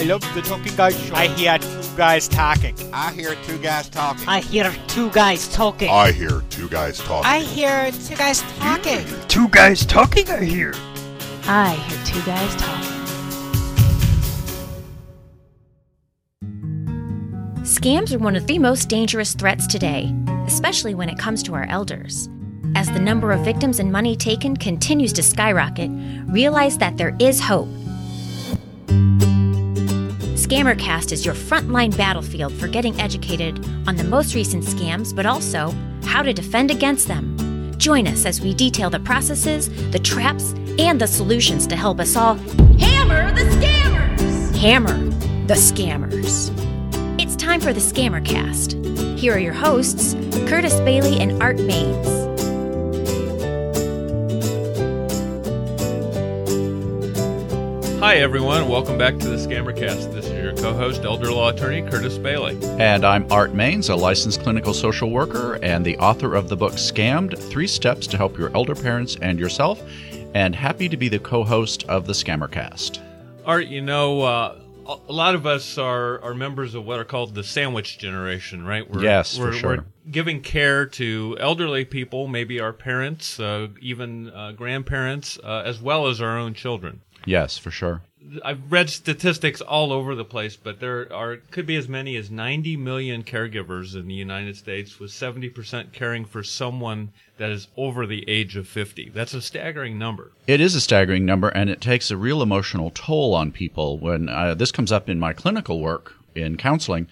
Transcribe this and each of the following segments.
I love the Talking Guys show. I hear two guys talking. I hear two guys talking. I hear two guys talking. I hear two guys talking. I hear two guys talking. Two guys talking, I hear. I hear two guys talking. Scams are one of the most dangerous threats today, especially when it comes to our elders. As the number of victims and money taken continues to skyrocket, realize that there is hope. Scammercast is your frontline battlefield for getting educated on the most recent scams, but also how to defend against them. Join us as we detail the processes, the traps, and the solutions to help us all hammer the scammers! Hammer the scammers. It's time for the Scammercast. Here are your hosts, Curtis Bailey and Art Maines. Hi, everyone. Welcome back to the Scammercast. This is your co host, elder law attorney Curtis Bailey. And I'm Art Maines, a licensed clinical social worker and the author of the book Scammed Three Steps to Help Your Elder Parents and Yourself, and happy to be the co host of the Scammercast. Art, you know, uh, a lot of us are, are members of what are called the sandwich generation, right? We're, yes, we're, for sure. We're giving care to elderly people, maybe our parents, uh, even uh, grandparents, uh, as well as our own children. Yes, for sure. I've read statistics all over the place, but there are could be as many as 90 million caregivers in the United States, with 70% caring for someone that is over the age of 50. That's a staggering number. It is a staggering number, and it takes a real emotional toll on people. When uh, this comes up in my clinical work in counseling,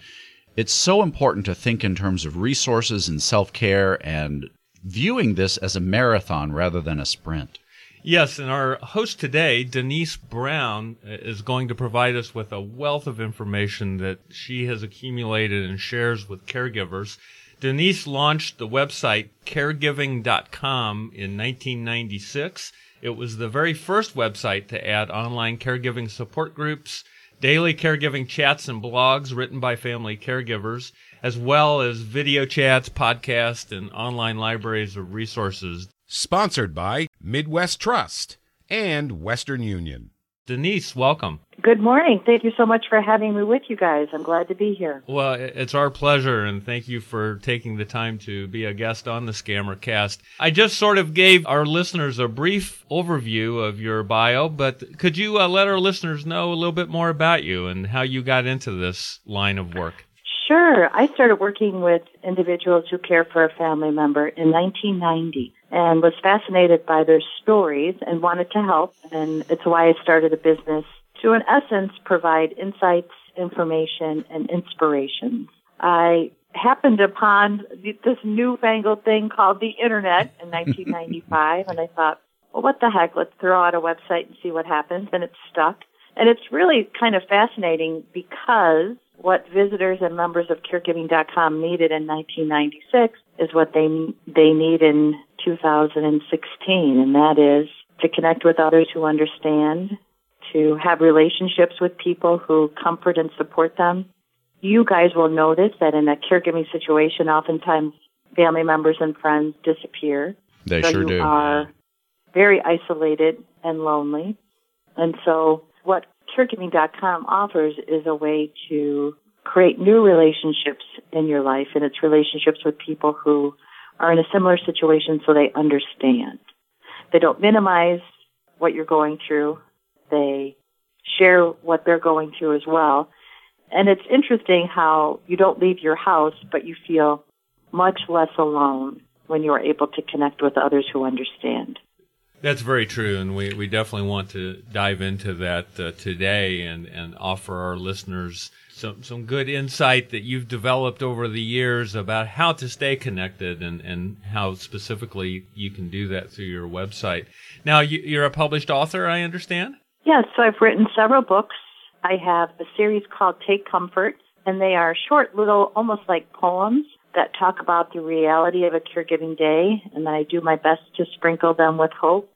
it's so important to think in terms of resources and self care and viewing this as a marathon rather than a sprint. Yes, and our host today, Denise Brown, uh, is going to provide us with a wealth of information that she has accumulated and shares with caregivers. Denise launched the website caregiving.com in 1996. It was the very first website to add online caregiving support groups, daily caregiving chats and blogs written by family caregivers, as well as video chats, podcasts, and online libraries of resources Sponsored by Midwest Trust and Western Union. Denise, welcome. Good morning. Thank you so much for having me with you guys. I'm glad to be here. Well, it's our pleasure, and thank you for taking the time to be a guest on the Scammercast. I just sort of gave our listeners a brief overview of your bio, but could you uh, let our listeners know a little bit more about you and how you got into this line of work? Sure. I started working with individuals who care for a family member in 1990 and was fascinated by their stories and wanted to help. And it's why I started a business to, in essence, provide insights, information, and inspiration. I happened upon this newfangled thing called the internet in 1995, and I thought, well, what the heck? Let's throw out a website and see what happens. And it stuck. And it's really kind of fascinating because what visitors and members of caregiving.com needed in 1996 is what they they need in 2016 and that is to connect with others who understand to have relationships with people who comfort and support them. You guys will notice that in a caregiving situation oftentimes family members and friends disappear. They so sure you do. are very isolated and lonely. And so what caregiving.com offers is a way to create new relationships in your life, and it's relationships with people who are in a similar situation so they understand. They don't minimize what you're going through. They share what they're going through as well. And it's interesting how you don't leave your house, but you feel much less alone when you are able to connect with others who understand. That's very true, and we, we definitely want to dive into that uh, today and, and offer our listeners some, some good insight that you've developed over the years about how to stay connected and, and how specifically you can do that through your website. Now, you, you're a published author, I understand? Yes, so I've written several books. I have a series called Take Comfort, and they are short little, almost like poems that talk about the reality of a caregiving day, and then I do my best to sprinkle them with hope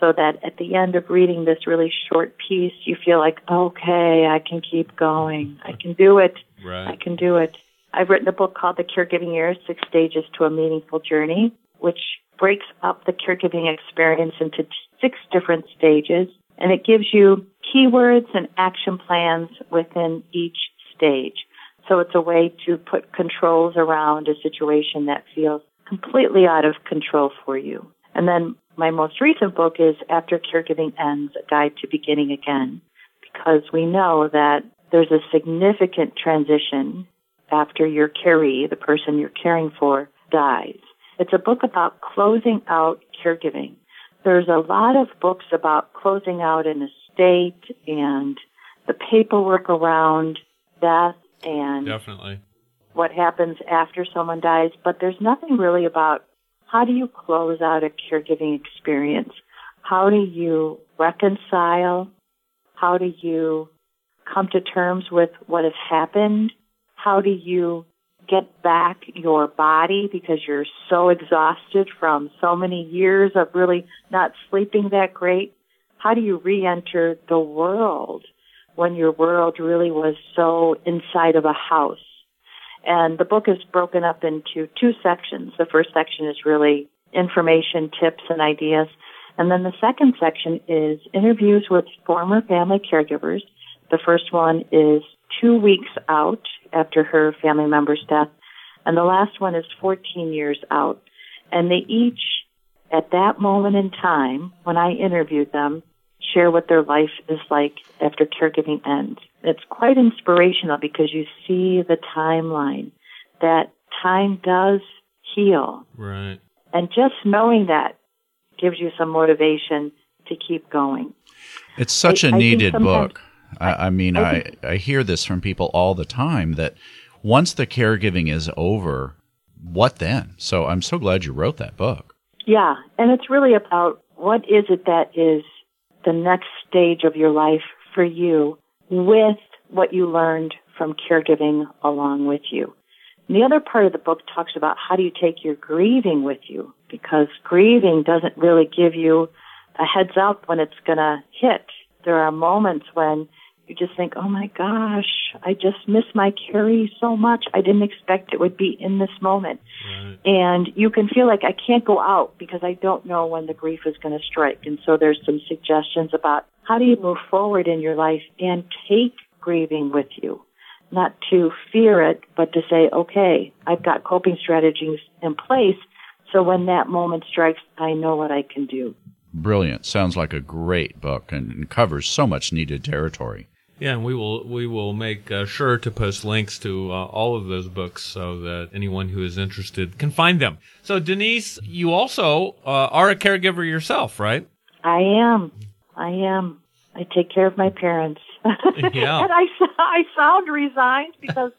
so that at the end of reading this really short piece, you feel like, okay, I can keep going. I can do it. Right. I can do it. I've written a book called The Caregiving Year, Six Stages to a Meaningful Journey, which breaks up the caregiving experience into six different stages And it gives you keywords and action plans within each stage. So it's a way to put controls around a situation that feels completely out of control for you. And then my most recent book is After Caregiving Ends, A Guide to Beginning Again, because we know that there's a significant transition after your caree, the person you're caring for, dies. It's a book about closing out caregiving. There's a lot of books about closing out an estate and the paperwork around death and Definitely. what happens after someone dies, but there's nothing really about how do you close out a caregiving experience? How do you reconcile? How do you come to terms with what has happened? How do you get back your body because you're so exhausted from so many years of really not sleeping that great? How do you re-enter the world when your world really was so inside of a house? And the book is broken up into two sections. The first section is really information, tips, and ideas. And then the second section is interviews with former family caregivers. The first one is two weeks out after her family member's death. And the last one is 14 years out. And they each, at that moment in time, when I interviewed them, share what their life is like after caregiving ends. It's quite inspirational because you see the timeline that time does heal. Right. And just knowing that gives you some motivation to keep going. It's such I- a think needed book. I, I mean, I I, I hear this from people all the time that once the caregiving is over, what then? So I'm so glad you wrote that book. Yeah, and it's really about what is it that is the next stage of your life for you with what you learned from caregiving along with you. And the other part of the book talks about how do you take your grieving with you because grieving doesn't really give you a heads up when it's going to hit. There are moments when you just think, oh my gosh, I just miss my caree so much. I didn't expect it would be in this moment. And you can feel like I can't go out because I don't know when the grief is going to strike. And so there's some suggestions about how do you move forward in your life and take grieving with you. Not to fear it, but to say, okay, I've got coping strategies in place. So when that moment strikes, I know what I can do. Brilliant. Sounds like a great book and covers so much needed territory. Yeah, and we will we will make uh, sure to post links to uh, all of those books so that anyone who is interested can find them. So Denise, you also uh, are a caregiver yourself, right? I am. I am. I take care of my parents. Yeah. and I, I sound resigned because,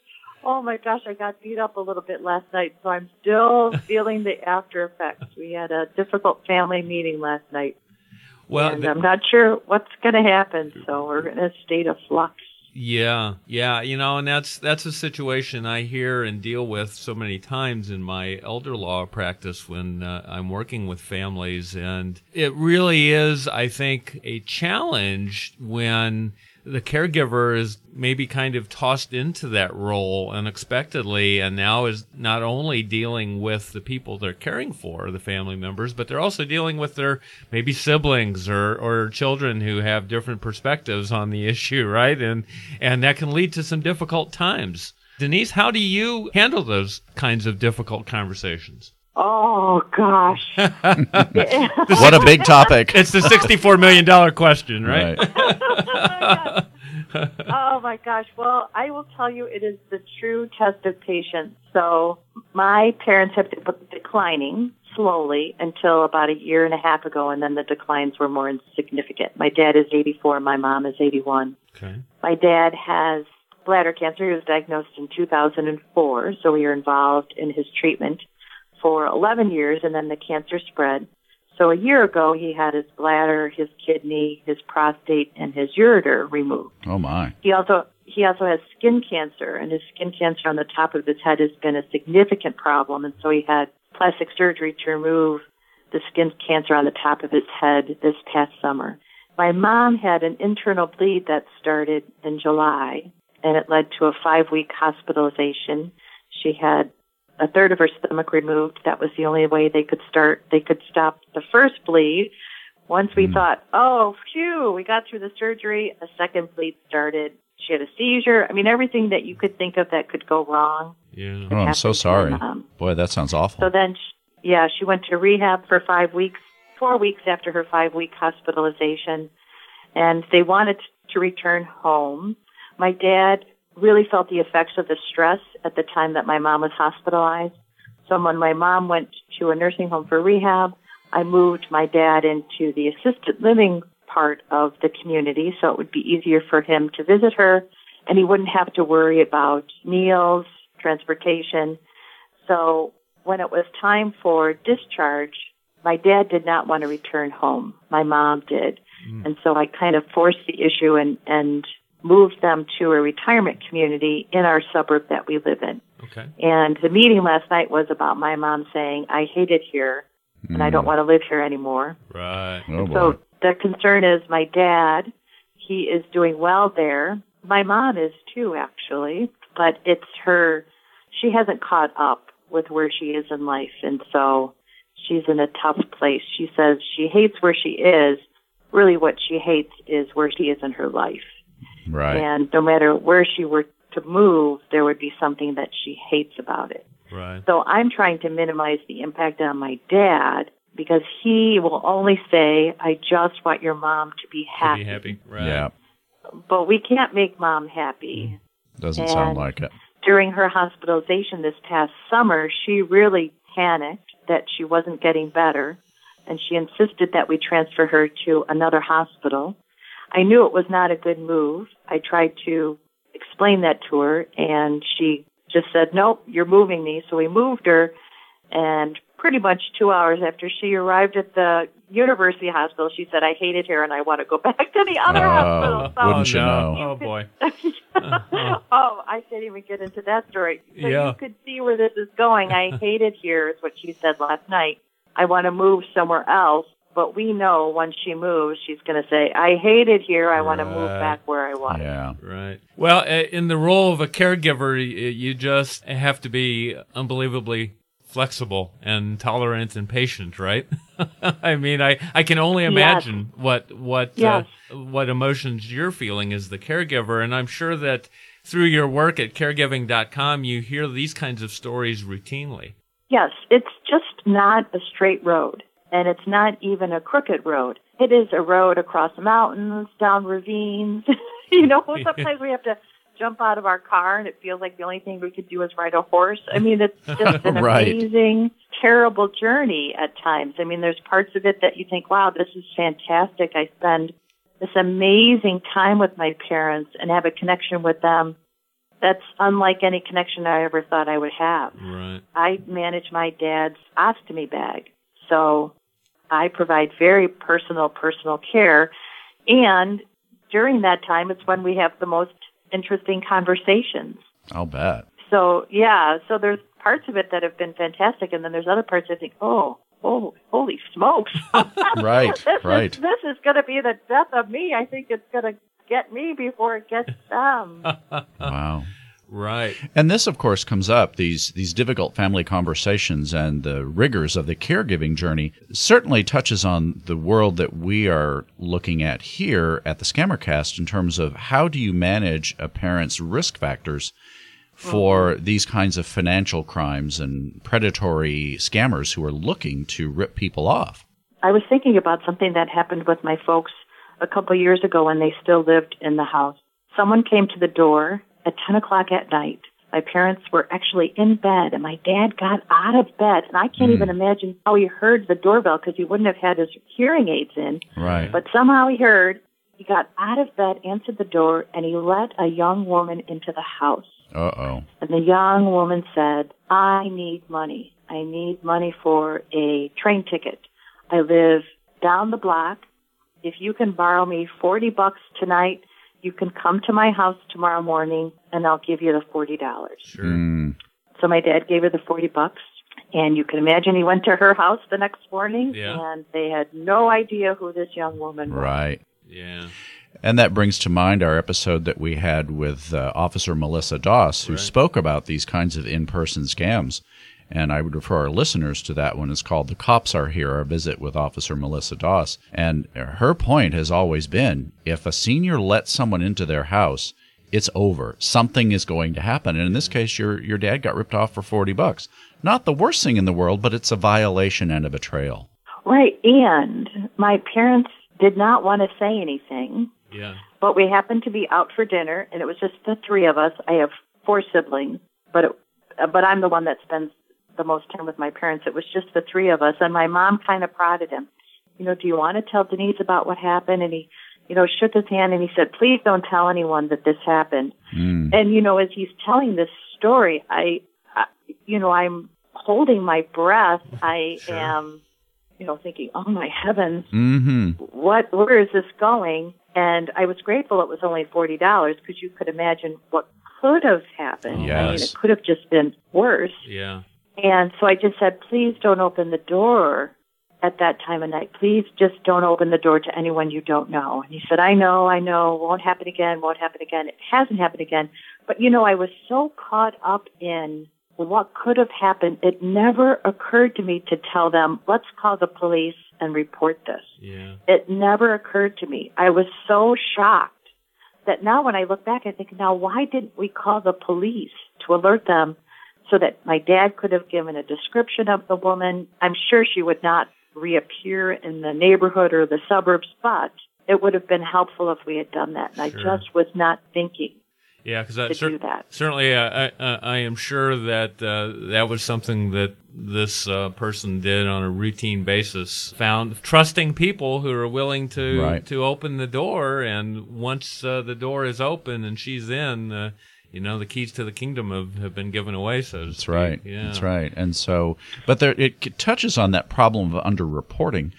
oh my gosh, I got beat up a little bit last night, so I'm still feeling the after effects. We had a difficult family meeting last night, Well, and I'm not sure what's going to happen, so we're in a state of flux. Yeah, yeah, you know, and that's that's a situation I hear and deal with so many times in my elder law practice when uh, I'm working with families, and it really is, I think, a challenge when the caregiver is maybe kind of tossed into that role unexpectedly and now is not only dealing with the people they're caring for, the family members, but they're also dealing with their maybe siblings or, or children who have different perspectives on the issue, right? And and that can lead to some difficult times. Denise, how do you handle those kinds of difficult conversations? Oh gosh. What a big topic. It's the sixty-four million dollar question, right? Oh, oh my gosh. Well, I will tell you, it is the true test of patience. So my parents have been declining slowly until about a year and a half ago, and then the declines were more insignificant. My dad is 84, my mom is 81. Okay. My dad has bladder cancer. He was diagnosed in 2004, so we were involved in his treatment for 11 years, and then the cancer spread. So a year ago, he had his bladder, his kidney, his prostate, and his ureter removed. Oh my. He also he also has skin cancer, and his skin cancer on the top of his head has been a significant problem, and so he had plastic surgery to remove the skin cancer on the top of his head this past summer. My mom had an internal bleed that started in July, and it led to a five week hospitalization. She had a third of her stomach removed. That was the only way they could start, they could stop the first bleed. Once we hmm. thought, oh, phew, we got through the surgery, a second bleed started. She had a seizure. I mean, everything that you could think of that could go wrong. Yeah. Oh, I'm so sorry. my mom. Boy, that sounds awful. So then, she, yeah, she went to rehab for five weeks, four weeks after her five week hospitalization, and they wanted to return home. My dad really felt the effects of the stress at the time that my mom was hospitalized. So when my mom went to a nursing home for rehab, I moved my dad into the assisted living part of the community so it would be easier for him to visit her and he wouldn't have to worry about meals, transportation. So when it was time for discharge, my dad did not want to return home. My mom did. Hmm. And so I kind of forced the issue and, and moved them to a retirement community in our suburb that we live in. Okay. And the meeting last night was about my mom saying, I hate it here and I don't hmm. want to live here anymore. Right. oh boy. So the concern is my dad, he is doing well there. My mom is too, actually, but it's her, she hasn't caught up with where she is in life. And so she's in a tough place. She says she hates where she is. Really what she hates is where she is in her life. Right. And no matter where she were to move, there would be something that she hates about it. Right. So I'm trying to minimize the impact on my dad because he will only say, I just want your mom to be To happy. be happy. Right. Yeah. But we can't make mom happy. Mm-hmm. Doesn't sound like it. During her hospitalization this past summer, she really panicked that she wasn't getting better and she insisted that we transfer her to another hospital. I knew it was not a good move. I tried to explain that to her and she just said, nope, you're moving me. So we moved her and pretty much two hours after she arrived at the university hospital, she said, I hate it here and I want to go back to the other Oh, hospital. So- wouldn't you oh, no. know? Oh boy. oh, I can't even get into that story. So Yeah. you could see where this is going. I hate it here, is what she said last night. I want to move somewhere else. But we know once she moves, she's going to say, I hate it here. I want to move back where I was. Yeah. Right. Well, uh, in the role of a caregiver, you just have to be unbelievably flexible and tolerant and patient, right? I mean, I, I can only Yes. imagine what what Yes. uh, what emotions you're feeling as the caregiver, and I'm sure that through your work at caregiving.com, you hear these kinds of stories routinely. Yes, it's just not a straight road. And it's not even a crooked road. It is a road across mountains, down ravines. you know, sometimes we have to jump out of our car and it feels like the only thing we could do is ride a horse. I mean, it's just an Right. amazing, terrible journey at times. I mean, there's parts of it that you think, wow, this is fantastic. I spend this amazing time with my parents and have a connection with them that's unlike any connection I ever thought I would have. Right. I manage my dad's ostomy bag. So I provide very personal, personal care. And during that time, it's when we have the most interesting conversations. I'll bet. So yeah, so there's parts of it that have been fantastic. And then there's other parts I think, oh, oh, holy smokes. Right, this right. Is, this is going to be the death of me. I think it's going to get me before it gets them. Wow. Right. And this, of course, comes up these these difficult family conversations and the rigors of the caregiving journey. Certainly touches on the world that we are looking at here at the Scammercast in terms of how do you manage a parent's risk factors for mm-hmm. these kinds of financial crimes and predatory scammers who are looking to rip people off. I was thinking about something that happened with my folks a couple of years ago when they still lived in the house. Someone came to the door at 10 o'clock at night. My parents were actually in bed and my dad got out of bed and I can't even imagine how he heard the doorbell because he wouldn't have had his hearing aids in. Right. But somehow he heard, he got out of bed, answered the door, and he let a young woman into the house. Uh oh. And the young woman said, I need money. I need money for a train ticket. I live down the block. If you can borrow me 40 bucks tonight, you can come to my house tomorrow morning and I'll give you the $40. Sure. Mm. So my dad gave her the 40 bucks. And you can imagine he went to her house the next morning Yeah. and they had no idea who this young woman was. Right. Yeah. And that brings to mind our episode that we had with uh, Officer Melissa Doss, who Right. spoke about these kinds of in person scams And I would refer our listeners to that one. It's called The Cops Are Here, a visit with Officer Melissa Doss. And her point has always been if a senior lets someone into their house, it's over. Something is going to happen. And in this case, your, your dad got ripped off for 40 bucks. Not the worst thing in the world, but it's a violation and a betrayal. Right. And my parents did not want to say anything. Yeah. But we happened to be out for dinner, and it was just the three of us. I have four siblings, but it, but I'm the one that spends the most time with my parents. It was just the three of us, and my mom kind of prodded him. You know, do you want to tell Denise about what happened? And he, you know, shook his hand and he said, "Please don't tell anyone that this happened." Mm. And you know, as he's telling this story, I, I you know, I'm holding my breath. I Sure. am, you know, thinking, "Oh my heavens, hmm what where is this going and i was grateful it was only forty dollars because you could imagine what could have happened i mean Yes. it could have just been worse Yeah. And so i just said please don't open the door at that time of night. Please just don't open the door to anyone you don't know. And he said i know i know. Won't happen again won't happen again. It hasn't happened again. But you know i was so caught up in what could have happened. It never occurred to me to tell them let's call the police and report this. Yeah. it never occurred to me. I was so shocked that now when I look back, I think, now why didn't we call the police to alert them so that my dad could have given a description of the woman? I'm sure she would not reappear in the neighborhood or the suburbs, but it would have been helpful if we had done that. And Sure. I just was not thinking Yeah, because to cer- do that. certainly uh, I, I, I am sure that uh, that was something that this uh, person did on a routine basis. Found trusting people who are willing to Right. to open the door, and once uh, the door is open and she's in, uh, you know, the keys to the kingdom have, have been given away. So That's speak. right. Yeah. That's right. And so, but there, it touches on that problem of underreporting.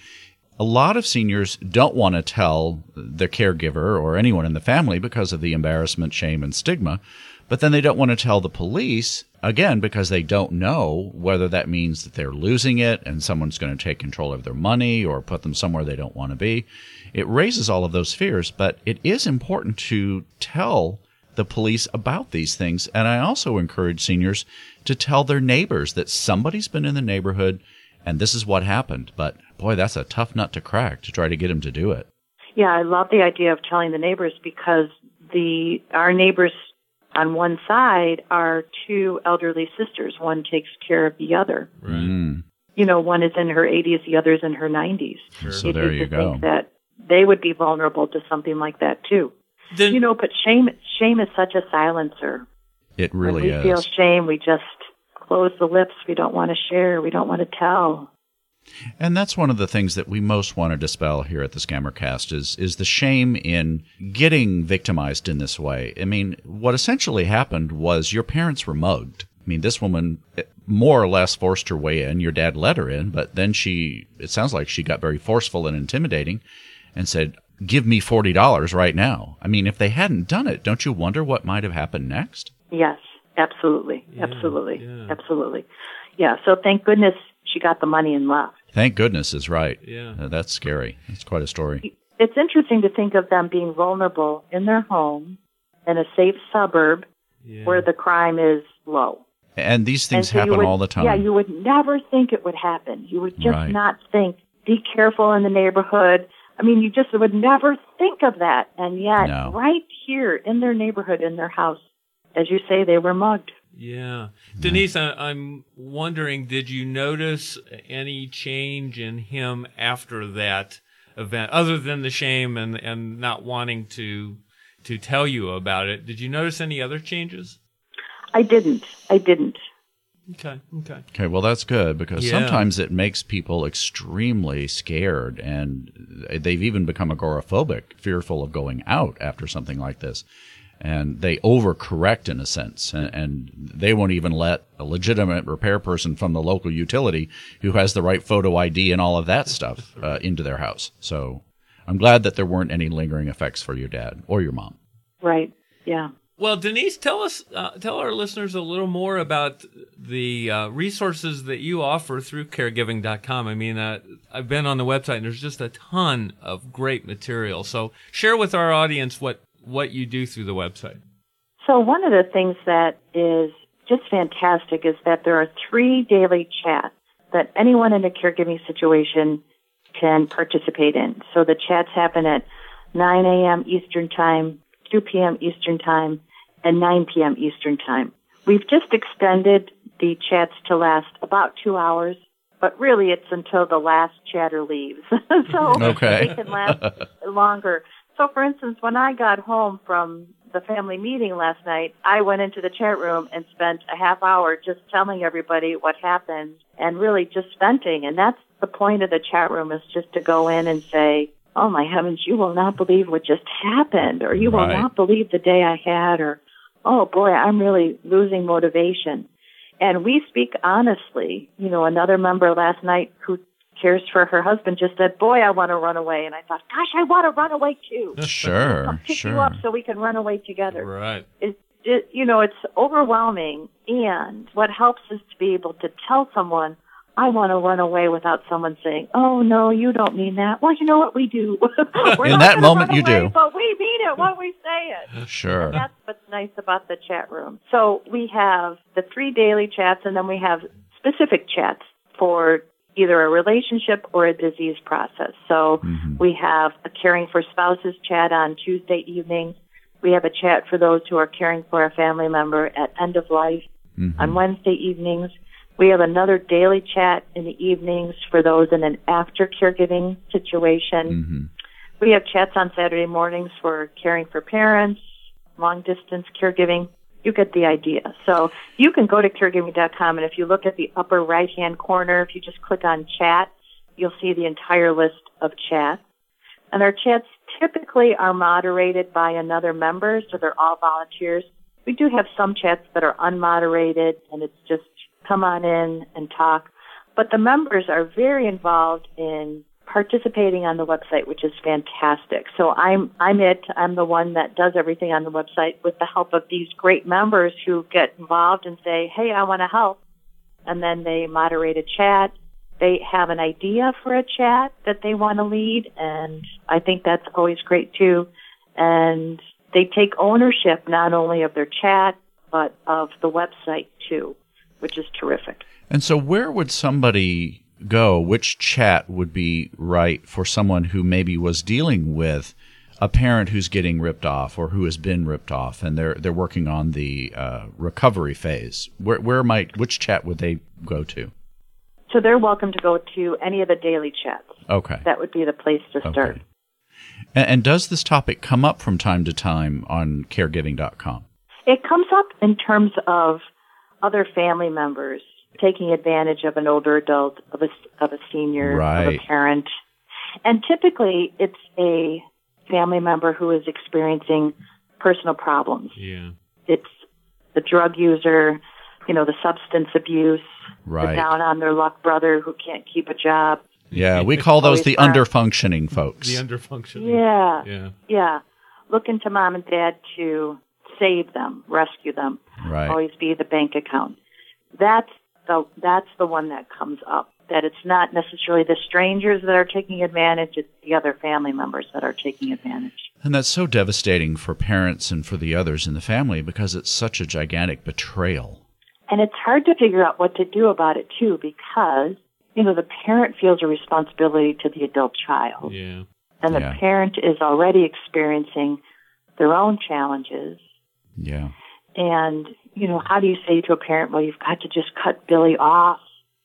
A lot of seniors don't want to tell their caregiver or anyone in the family because of the embarrassment, shame, and stigma. But then they don't want to tell the police, again, because they don't know whether that means that they're losing it and someone's going to take control of their money or put them somewhere they don't want to be. It raises all of those fears, but it is important to tell the police about these things. And I also encourage seniors to tell their neighbors that somebody's been in the neighborhood and this is what happened. But boy, that's a tough nut to crack to try to get them to do it. Yeah, I love the idea of telling the neighbors because the our neighbors on one side are two elderly sisters. One takes care of the other. Right. Mm. You know, one is in her 80s, the other's in her 90s. Sure. So You'd there you go. That they would be vulnerable to something like that too. Then, You know, but shame shame is such a silencer. It really when really we is. feel shame, we just close the lips. We don't want to share. We don't want to tell. And that's one of the things that we most want to dispel here at the Scammercast is is the shame in getting victimized in this way. I mean, what essentially happened was your parents were mugged. I mean, this woman eh, more or less forced her way in. Your dad let her in, but then she it sounds like she got very forceful and intimidating and said, "Give me $40 right now." I mean, if they hadn't done it, don't you wonder what might have happened next? Yes, absolutely, Yeah, absolutely, yeah. absolutely. Yeah. So thank goodness she got the money and left. Thank goodness is right. Yeah. Uh, that's scary. That's quite a story. It's interesting to think of them being vulnerable in their home in a safe suburb yeah. where the crime is low. And these things and so happen would- all the time. Yeah, you would never think it would happen. You would just Right. not think, be careful in the neighborhood. I mean, you just would never think of that. And yet, No. right here in their neighborhood, in their house, as you say, they were mugged. Yeah. Denise, I, I'm wondering, did you notice any change in him after that event, other than the shame and, and not wanting to to tell you about it? Did you notice any other changes? I didn't. I didn't. Okay. Okay. Okay, well that's good because Yeah. sometimes it makes people extremely scared and they've even become agoraphobic, fearful of going out after something like this. And they overcorrect in a sense, and, and they won't even let a legitimate repair person from the local utility who has the right photo ID and all of that stuff uh, into their house. So I'm glad that there weren't any lingering effects for your dad or your mom. Right. Yeah. Well, Denise, tell us, uh, tell our listeners a little more about the uh, resources that you offer through caregiving.com. I mean, uh, I've been on the website and there's just a ton of great material. So share with our audience what, what you do through the website. So one of the things that is just fantastic is that there are three daily chats that anyone in a caregiving situation can participate in. So the chats happen at 9 a.m. Eastern Time, 2 p.m. Eastern Time, and 9 p.m. Eastern Time. We've just extended the chats to last about two hours, but really it's until the last chatter leaves. so Okay. they can last longer. So for instance, when I got home from the family meeting last night, I went into the chat room and spent a half hour just telling everybody what happened and really just venting. And that's the point of the chat room is just to go in and say, Oh my heavens, you will not believe what just happened or you will Right. not believe the day I had or, oh boy, I'm really losing motivation. And we speak honestly. You know, another member last night who cares for her husband just said, boy, I want to run away. And I thought, gosh, I want to run away too. Sure, I'll pick sure. you up so we can run away together. Right. It's, it, you know, it's overwhelming. And what helps is to be able to tell someone, I want to run away without someone saying, "Oh no, you don't mean that." Well, you know what we do. In that moment, you away, do. but we mean it when we say it. Sure. And that's what's nice about the chat room. So we have the three daily chats, and then we have specific chats for either a relationship or a disease process. So mm-hmm. we have a caring for spouses chat on Tuesday evenings. We have a chat for those who are caring for a family member at end of life mm-hmm. on Wednesday evenings. We have another daily chat in the evenings for those in an after caregiving situation. Mm-hmm. We have chats on Saturday mornings for caring for parents, long distance caregiving. You get the idea. So you can go to caregiving.com and if you look at the upper right hand corner, if you just click on chat, you'll see the entire list of chats. And our chats typically are moderated by another member, so they're all volunteers. We do have some chats that are unmoderated and it's just come on in and talk. But the members are very involved in participating on the website, which is fantastic. So I'm I'm it. I'm the one that does everything on the website with the help of these great members who get involved and say, "Hey, I want to help," and then they moderate a chat. They have an idea for a chat that they want to lead, and I think that's always great too. And they take ownership not only of their chat but of the website too, which is terrific. And so, where would somebody go? Which chat would be right for someone who maybe was dealing with a parent who's getting ripped off or who has been ripped off, and they're they're working on the uh, recovery phase? Where where might which chat would they go to? So they're welcome to go to any of the daily chats. Okay. That would be the place to start. And, and does this topic come up from time to time on caregiving.com? It comes up in terms of other family members taking advantage of an older adult, of a, of a senior, of a parent. And typically it's a family member who is experiencing personal problems. Yeah. It's the drug user, you know, the substance abuse, Right. the down on their luck brother who can't keep a job. Yeah, we call those the fun. underfunctioning folks. The underfunctioning. Yeah. Yeah. Yeah. Looking to mom and dad to save them, rescue them. Right. Always be the bank account. That's the that's the one that comes up. That it's not necessarily the strangers that are taking advantage, it's the other family members that are taking advantage. And that's so devastating for parents and for the others in the family because it's such a gigantic betrayal. And it's hard to figure out what to do about it too because, you know, the parent feels a responsibility to the adult child. Yeah. And the Yeah. parent is already experiencing their own challenges. Yeah. And, you know, how do you say to a parent, well, you've got to just cut Billy off?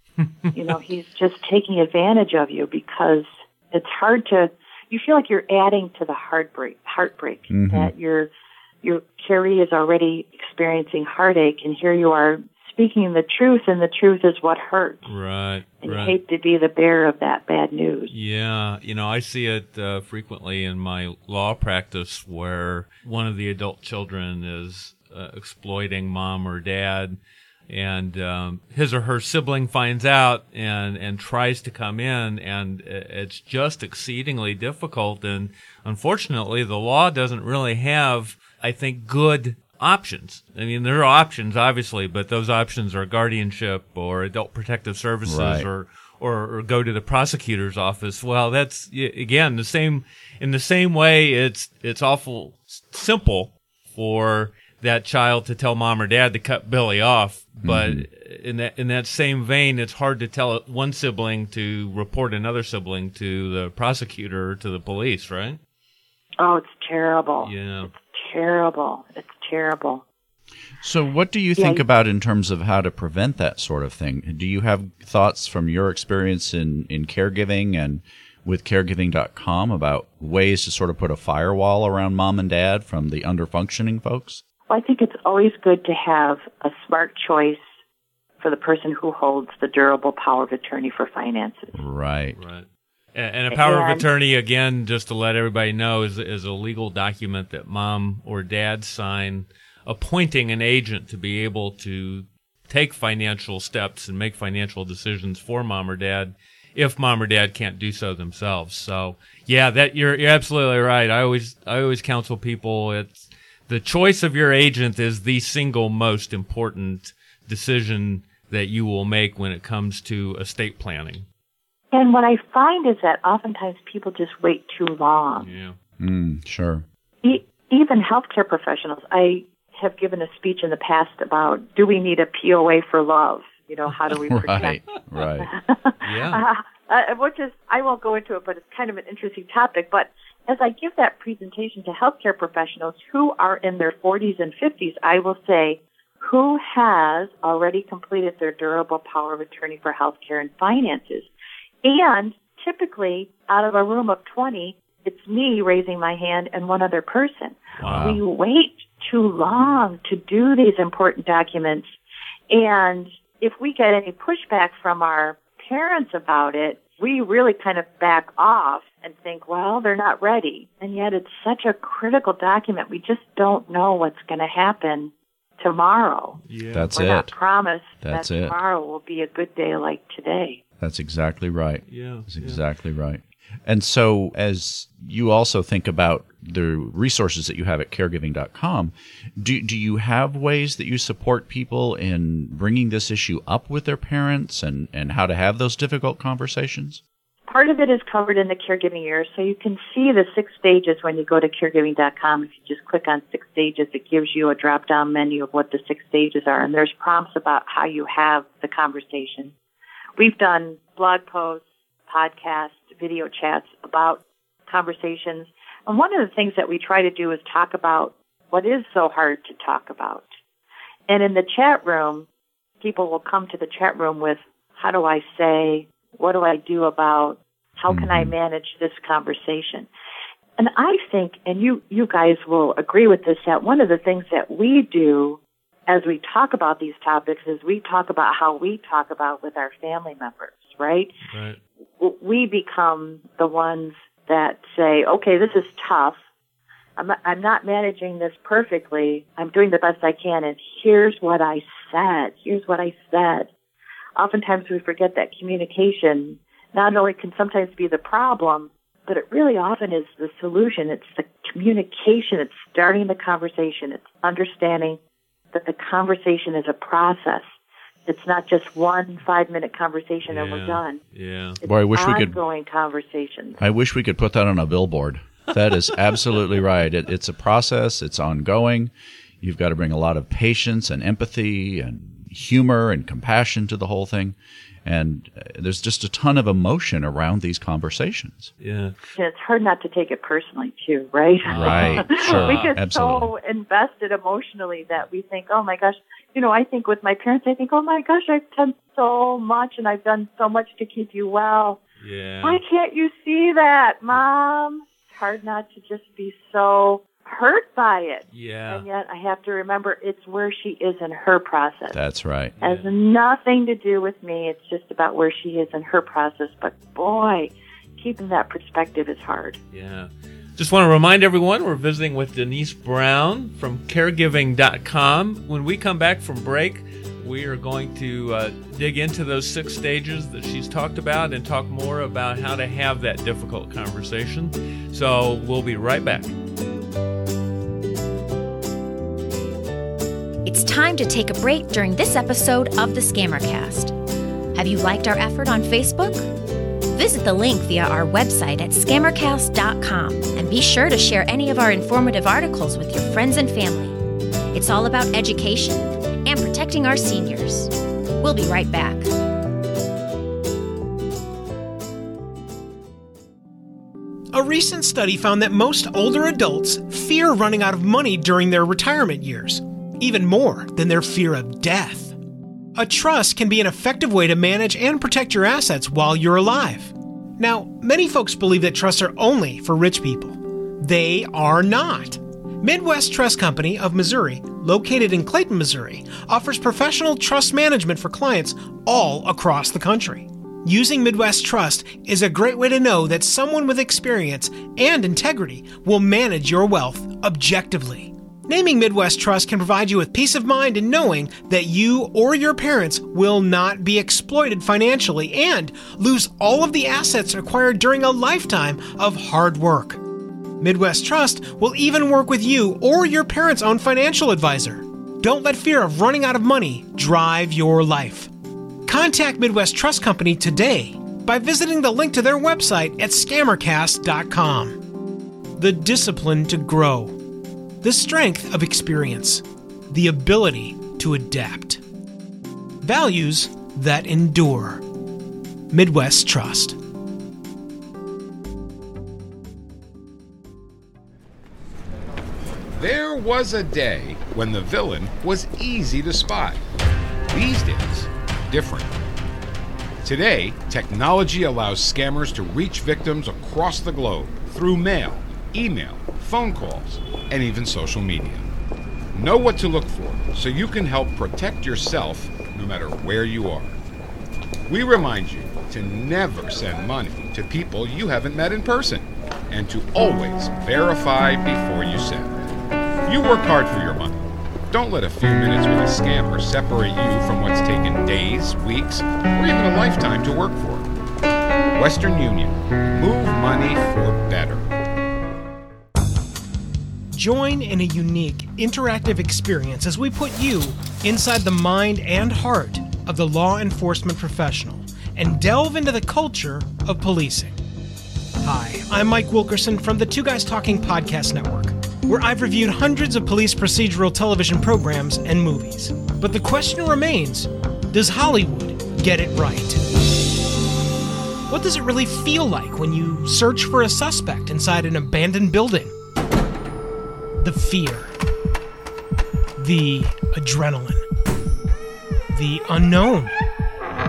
you know, he's just taking advantage of you because it's hard to, you feel like you're adding to the heartbreak, heartbreak Mhm. that your, your caree is already experiencing heartache and here you are speaking the truth and the truth is what hurts. Right. And right. hate to be the bearer of that bad news. Yeah, you know, I see it uh, frequently in my law practice where one of the adult children is uh, exploiting mom or dad, and um, his or her sibling finds out and and tries to come in, and it's just exceedingly difficult. And unfortunately, the law doesn't really have, I think, good options. I mean, there are options, obviously, but those options are guardianship or adult protective services Right. or or, or go to the prosecutor's office. Well, that's again the same in the same way. It's it's awful simple for that child to tell mom or dad to cut Billy off. But Mm-hmm. in that in that same vein, it's hard to tell one sibling to report another sibling to the prosecutor or to the police, right? Oh, it's terrible. Yeah. Terrible. It's terrible. So, what do you Yeah, think you- about in terms of how to prevent that sort of thing? Do you have thoughts from your experience in, in caregiving and with caregiving.com about ways to sort of put a firewall around mom and dad from the underfunctioning folks? Well, I think it's always good to have a smart choice for the person who holds the durable power of attorney for finances. Right. Right. And a power of attorney, again, just to let everybody know, is is a legal document that mom or dad sign, appointing an agent to be able to take financial steps and make financial decisions for mom or dad, if mom or dad can't do so themselves. So, yeah, that you're you're absolutely right. I always I always counsel people it's the choice of your agent is the single most important decision that you will make when it comes to estate planning. And what I find is that oftentimes people just wait too long. Yeah. Mm, sure. E- even healthcare professionals. I have given a speech in the past about do we need a POA for love? You know, how do we protect? Right. Right. Yeah. uh, which is, I won't go into it, but it's kind of an interesting topic. But as I give that presentation to healthcare professionals who are in their 40s and 50s, I will say, who has already completed their durable power of attorney for healthcare and finances? And typically, out of a room of 20, it's me raising my hand and one other person. Wow. We wait too long to do these important documents. And if we get any pushback from our parents about it, we really kind of back off and think, well, they're not ready. And yet it's such a critical document. We just don't know what's going to happen tomorrow. Yeah. That's We're not it. promised That's that it. tomorrow will be a good day like today. That's exactly right. Yeah. That's exactly right. And so, as you also think about the resources that you have at caregiving.com, do, do you have ways that you support people in bringing this issue up with their parents and, and how to have those difficult conversations? Part of it is covered in the caregiving year, so you can see the six stages when you go to caregiving.com. If you just click on six stages, it gives you a drop down menu of what the six stages are, and there's prompts about how you have the conversation. We've done blog posts, podcasts, video chats about conversations. And one of the things that we try to do is talk about what is so hard to talk about. And in the chat room, people will come to the chat room with, how do I say, what do I do about, how can I mm-hmm. manage this conversation? And I think, and you, you guys will agree with this, that one of the things that we do as we talk about these topics is we talk about how we talk about with our family members, right? Right. we become the ones that say, okay, this is tough. I'm I'm not managing this perfectly. I'm doing the best I can. And here's what I said. Here's what I said. Oftentimes we forget that communication not only can sometimes be the problem, but it really often is the solution. It's the communication. It's starting the conversation. It's understanding that the conversation is a process. It's not just one five minute conversation and we're done. Yeah. It's Boy, I wish we could- ongoing conversations. I wish we could put that on a billboard. That is absolutely right. It, it's a process, it's ongoing. You've got to bring a lot of patience and empathy and humor and compassion to the whole thing. And uh, there's just a ton of emotion around these conversations. Yeah. And it's hard not to take it personally too, right? Right, sure, we get absolutely. so invested emotionally that we think, oh my gosh, you know, I think with my parents, I think, oh my gosh, I've done so much and I've done so much to keep you well. Yeah. Why can't you see that, mom? It's hard not to just be so hurt by it. Yeah. And yet I have to remember it's where she is in her process. That's right. has nothing to do with me. It's just about where she is in her process. But boy, keeping that perspective is hard. Yeah. Just want to remind everyone we're visiting with Denise Brown from caregiving.com. When we come back from break, we are going to uh, dig into those six stages that she's talked about and talk more about how to have that difficult conversation. So we'll be right back. It's time to take a break during this episode of the Scammercast. Have you liked our effort on Facebook? Visit the link via our website at scammercast.com and be sure to share any of our informative articles with your friends and family. It's all about education and protecting our seniors. We'll be right back. A recent study found that most older adults fear running out of money during their retirement years, even more than their fear of death. A trust can be an effective way to manage and protect your assets while you're alive. Now, many folks believe that trusts are only for rich people. They are not. Midwest Trust Company of Missouri, located in Clayton, Missouri, offers professional trust management for clients all across the country. Using Midwest Trust is a great way to know that someone with experience and integrity will manage your wealth objectively. Naming Midwest Trust can provide you with peace of mind in knowing that you or your parents will not be exploited financially and lose all of the assets acquired during a lifetime of hard work. Midwest Trust will even work with you or your parents' own financial advisor. Don't let fear of running out of money drive your life. Contact Midwest Trust Company today by visiting the link to their website at scammercast.com. The discipline to grow, the strength of experience, the ability to adapt. Values that endure. Midwest Trust. There was a day when the villain was easy to spot. These days, different. Today, technology allows scammers to reach victims across the globe through mail, email, phone calls, and even social media. Know what to look for so you can help protect yourself no matter where you are. We remind you to never send money to people you haven't met in person and to always verify before you send. You work hard for your money. Don't let a few minutes with a scammer separate you from what's taken days, weeks, or even a lifetime to work for. Western Union. Move money for better. Join in a unique, interactive experience as we put you inside the mind and heart of the law enforcement professional and delve into the culture of policing. Hi, I'm Mike Wilkerson from the Two Guys Talking Podcast Network, where I've reviewed hundreds of police procedural television programs and movies. But the question remains does Hollywood get it right? What does it really feel like when you search for a suspect inside an abandoned building? The fear, the adrenaline, the unknown.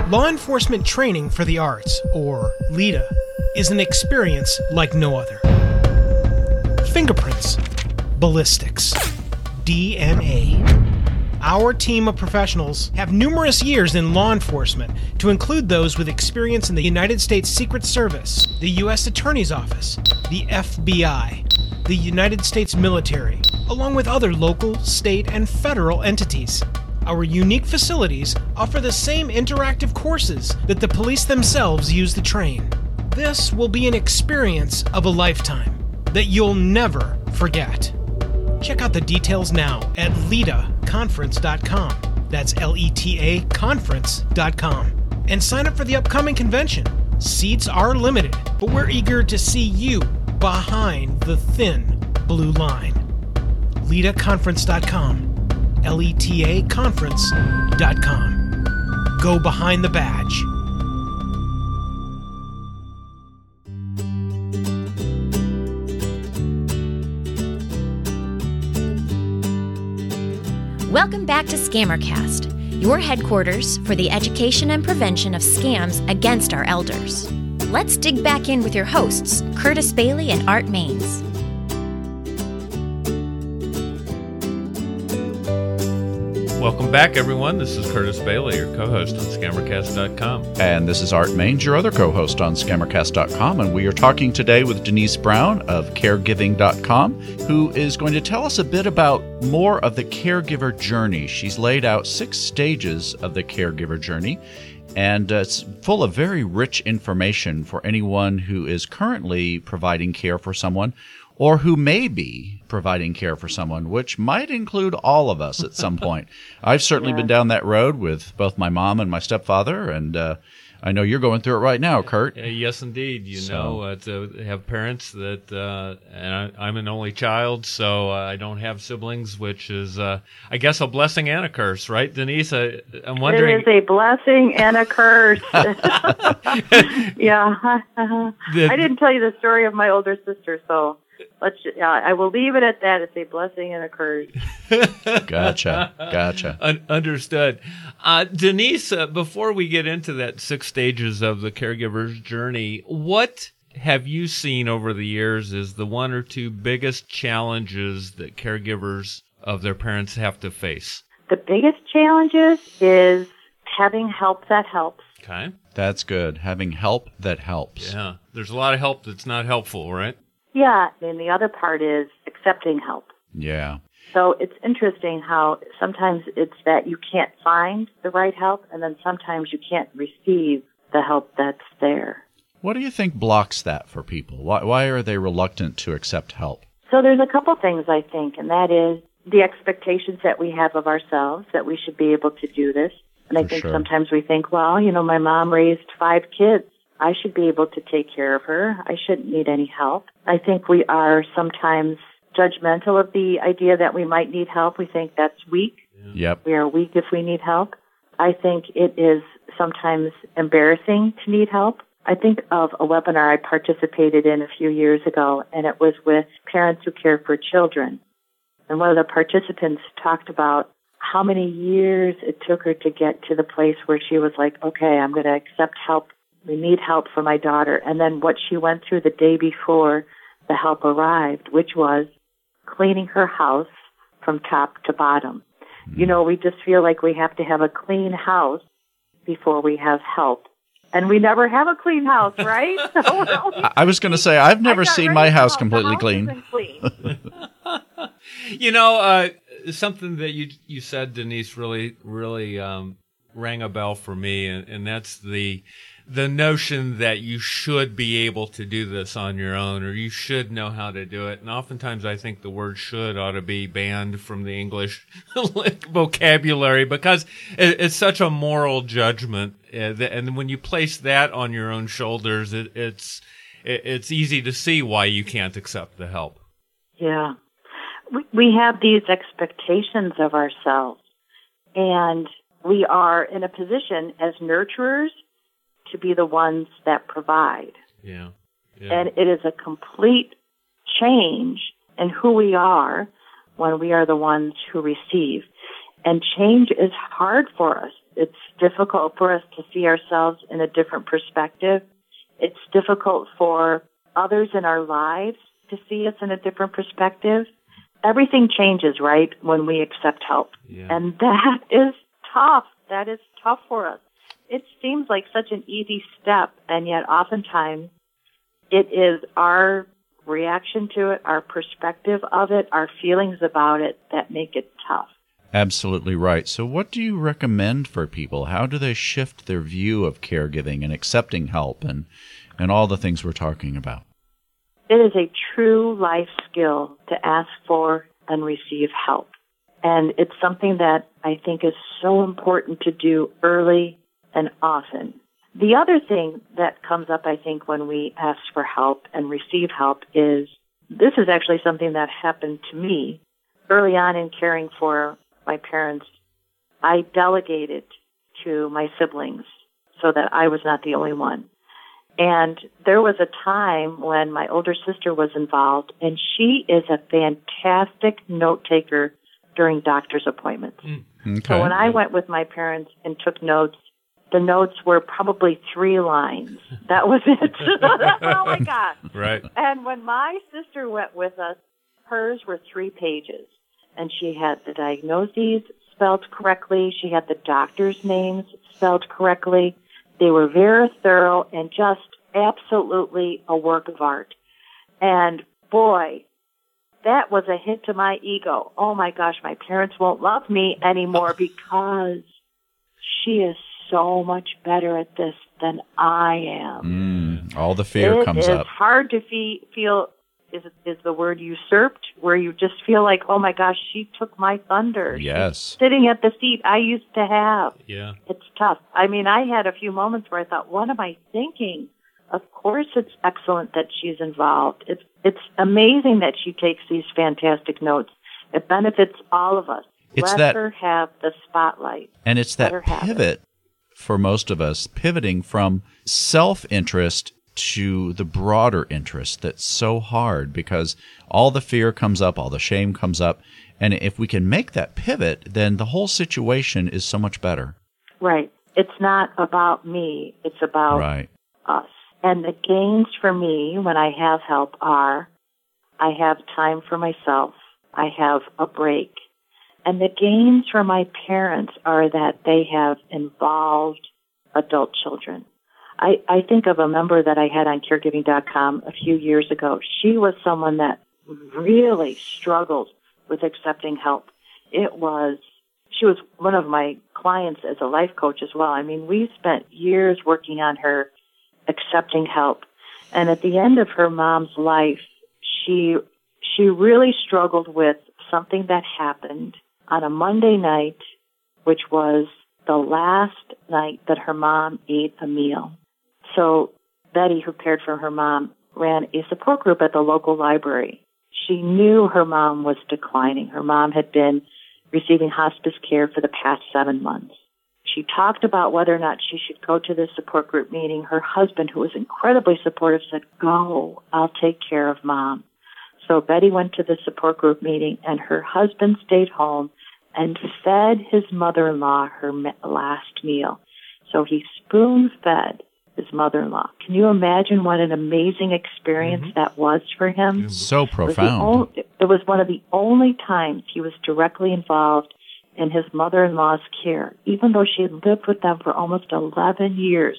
Law enforcement training for the arts, or LETA, is an experience like no other. Fingerprints, ballistics, DNA. Our team of professionals have numerous years in law enforcement, to include those with experience in the United States Secret Service, the U.S. Attorney's Office, the FBI, the United States military, along with other local, state, and federal entities. Our unique facilities offer the same interactive courses that the police themselves use to train. This will be an experience of a lifetime that you'll never forget. Check out the details now at letaconference.com. That's L E T A conference.com. And sign up for the upcoming convention. Seats are limited, but we're eager to see you behind the thin blue line. letaconference.com. L E T A conference.com. Go behind the badge. Welcome back to Scammercast, your headquarters for the education and prevention of scams against our elders. Let's dig back in with your hosts, Curtis Bailey and Art Maines. Welcome back, everyone. This is Curtis Bailey, your co host on Scammercast.com. And this is Art Maines, your other co host on Scammercast.com. And we are talking today with Denise Brown of Caregiving.com, who is going to tell us a bit about more of the caregiver journey. She's laid out six stages of the caregiver journey, and uh, it's full of very rich information for anyone who is currently providing care for someone or who may be providing care for someone, which might include all of us at some point. I've certainly Yeah. been down that road with both my mom and my stepfather, and uh, I know you're going through it right now, Kurt. Yes, indeed. You So- know, uh, to have parents that, uh, and I, I'm an only child, so uh, I don't have siblings, which is, uh, I guess, a blessing and a curse, right, Denise? I, I'm wondering. It is a blessing and a curse. yeah. The- I didn't tell you the story of my older sister, so let's. Yeah, I will leave it at that. It's a blessing and a curse. Gotcha. Gotcha. Un- understood. Uh, Denise, uh, before we get into that six stages of the caregiver's journey, what have you seen over the years as the one or two biggest challenges that caregivers of their parents have to face? The biggest challenges is having help that helps. Okay. That's good. Having help that helps. Yeah. There's a lot of help that's not helpful, right? Yeah, and the other part is accepting help. Yeah. So it's interesting how sometimes it's that you can't find the right help, and then sometimes you can't receive the help that's there. What do you think blocks that for people? Why, why are they reluctant to accept help? So there's a couple things I think, and that is the expectations that we have of ourselves that we should be able to do this. And I For think sure. sometimes we think, well, you know, my mom raised five kids. I should be able to take care of her. I shouldn't need any help. I think we are sometimes judgmental of the idea that we might need help. We think that's weak. Yep. We are weak if we need help. I think it is sometimes embarrassing to need help. I think of a webinar I participated in a few years ago, and it was with parents who care for children. And one of the participants talked about how many years it took her to get to the place where she was like, okay, I'm going to accept help. We need help for my daughter. And then what she went through the day before the help arrived, which was cleaning her house from top to bottom. You know, we just feel like we have to have a clean house before we have help. And we never have a clean house, right? So always- I, I was going to say, I've never seen my house go. Completely house clean. clean. You know, uh, something that you you said, Denise, really really um, rang a bell for me, and, and that's the the notion that you should be able to do this on your own, or you should know how to do it. And oftentimes, I think the word "should" ought to be banned from the English vocabulary because it, it's such a moral judgment, uh, and when you place that on your own shoulders, it, it's it, it's easy to see why you can't accept the help. Yeah. We have these expectations of ourselves, and we are in a position as nurturers to be the ones that provide. Yeah. And it is a complete change in who we are when we are the ones who receive. And change is hard for us. It's difficult for us to see ourselves in a different perspective. It's difficult for others in our lives to see us in a different perspective. Everything changes, right, when we accept help. Yeah. And that is tough. That is tough for us. It seems like such an easy step, and yet oftentimes it is our reaction to it, our perspective of it, our feelings about it that make it tough. Absolutely right. So, what do you recommend for people? How do they shift their view of caregiving and accepting help and, and all the things we're talking about? It is a true life skill to ask for and receive help. And it's something that I think is so important to do early and often. The other thing that comes up, I think, when we ask for help and receive help is this is actually something that happened to me early on in caring for my parents. I delegated to my siblings so that I was not the only one. And there was a time when my older sister was involved, and she is a fantastic note taker during doctor's appointments. Hmm. Okay. So when I went with my parents and took notes, the notes were probably three lines. That was it. That's all my got. Right. And when my sister went with us, hers were three pages. And she had the diagnoses spelled correctly. She had the doctor's names spelled correctly. They were very thorough and just absolutely a work of art. And boy, that was a hit to my ego. Oh my gosh, my parents won't love me anymore because she is so much better at this than I am. Mm, all the fear It comes is up. hard to fe- feel is is the word usurped, where you just feel like, oh my gosh, she took my thunder. Yes. Sitting at the seat I used to have. Yeah. It's tough. I mean, I had a few moments where I thought, what am I thinking? Of course, it's excellent that she's involved. It's it's amazing that she takes these fantastic notes. It benefits all of us. It's Let that- her have the spotlight. And it's Let that her it. pivot for most of us, pivoting from self interest to the broader interest that's so hard because all the fear comes up, all the shame comes up. And if we can make that pivot, then the whole situation is so much better. Right. It's not about me. It's about Right. us. And the gains for me when I have help are I have time for myself. I have a break. And the gains for my parents are that they have involved adult children. I, I think of a member that I had on caregiving.com a few years ago. She was someone that really struggled with accepting help. It was, she was one of my clients as a life coach as well. I mean, we spent years working on her accepting help. And at the end of her mom's life, she, she really struggled with something that happened on a Monday night, which was the last night that her mom ate a meal. So Betty, who cared for her mom, ran a support group at the local library. She knew her mom was declining. Her mom had been receiving hospice care for the past seven months. She talked about whether or not she should go to this support group meeting. Her husband, who was incredibly supportive, said, Go, I'll take care of mom. So Betty went to the support group meeting, and her husband stayed home and fed his mother in law her last meal. So he spoon fed his mother in law. Can you imagine what an amazing experience mm-hmm. that was for him? So It was, the profound. it was one of the only times he was directly involved in his mother-in-law's care, even though she had lived with them for almost 11 years.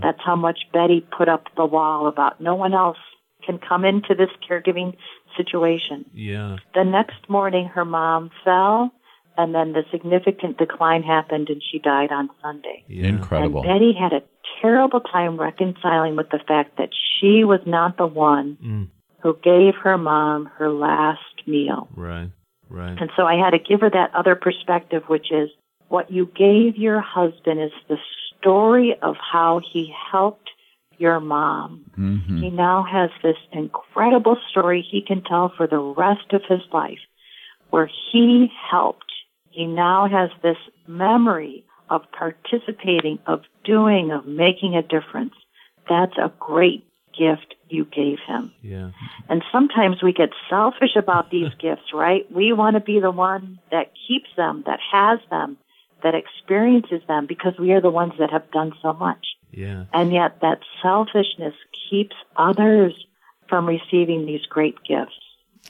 That's how much Betty put up the wall about no one else can come into this caregiving situation. Yeah. The next morning, her mom fell, and then the significant decline happened, and she died on Sunday. Incredible. And Betty had a terrible time reconciling with the fact that she was not the one Mm. who gave her mom her last meal. Right. Right. And so I had to give her that other perspective, which is what you gave your husband is the story of how he helped your mom. Mhm. He now has this incredible story he can tell for the rest of his life where he helped. He now has this memory of participating, of doing, of making a difference. That's a great gift you gave him. Yeah. And sometimes we get selfish about these gifts, right? We want to be the one that keeps them, that has them, that experiences them because we are the ones that have done so much. Yeah. And yet that selfishness keeps others from receiving these great gifts.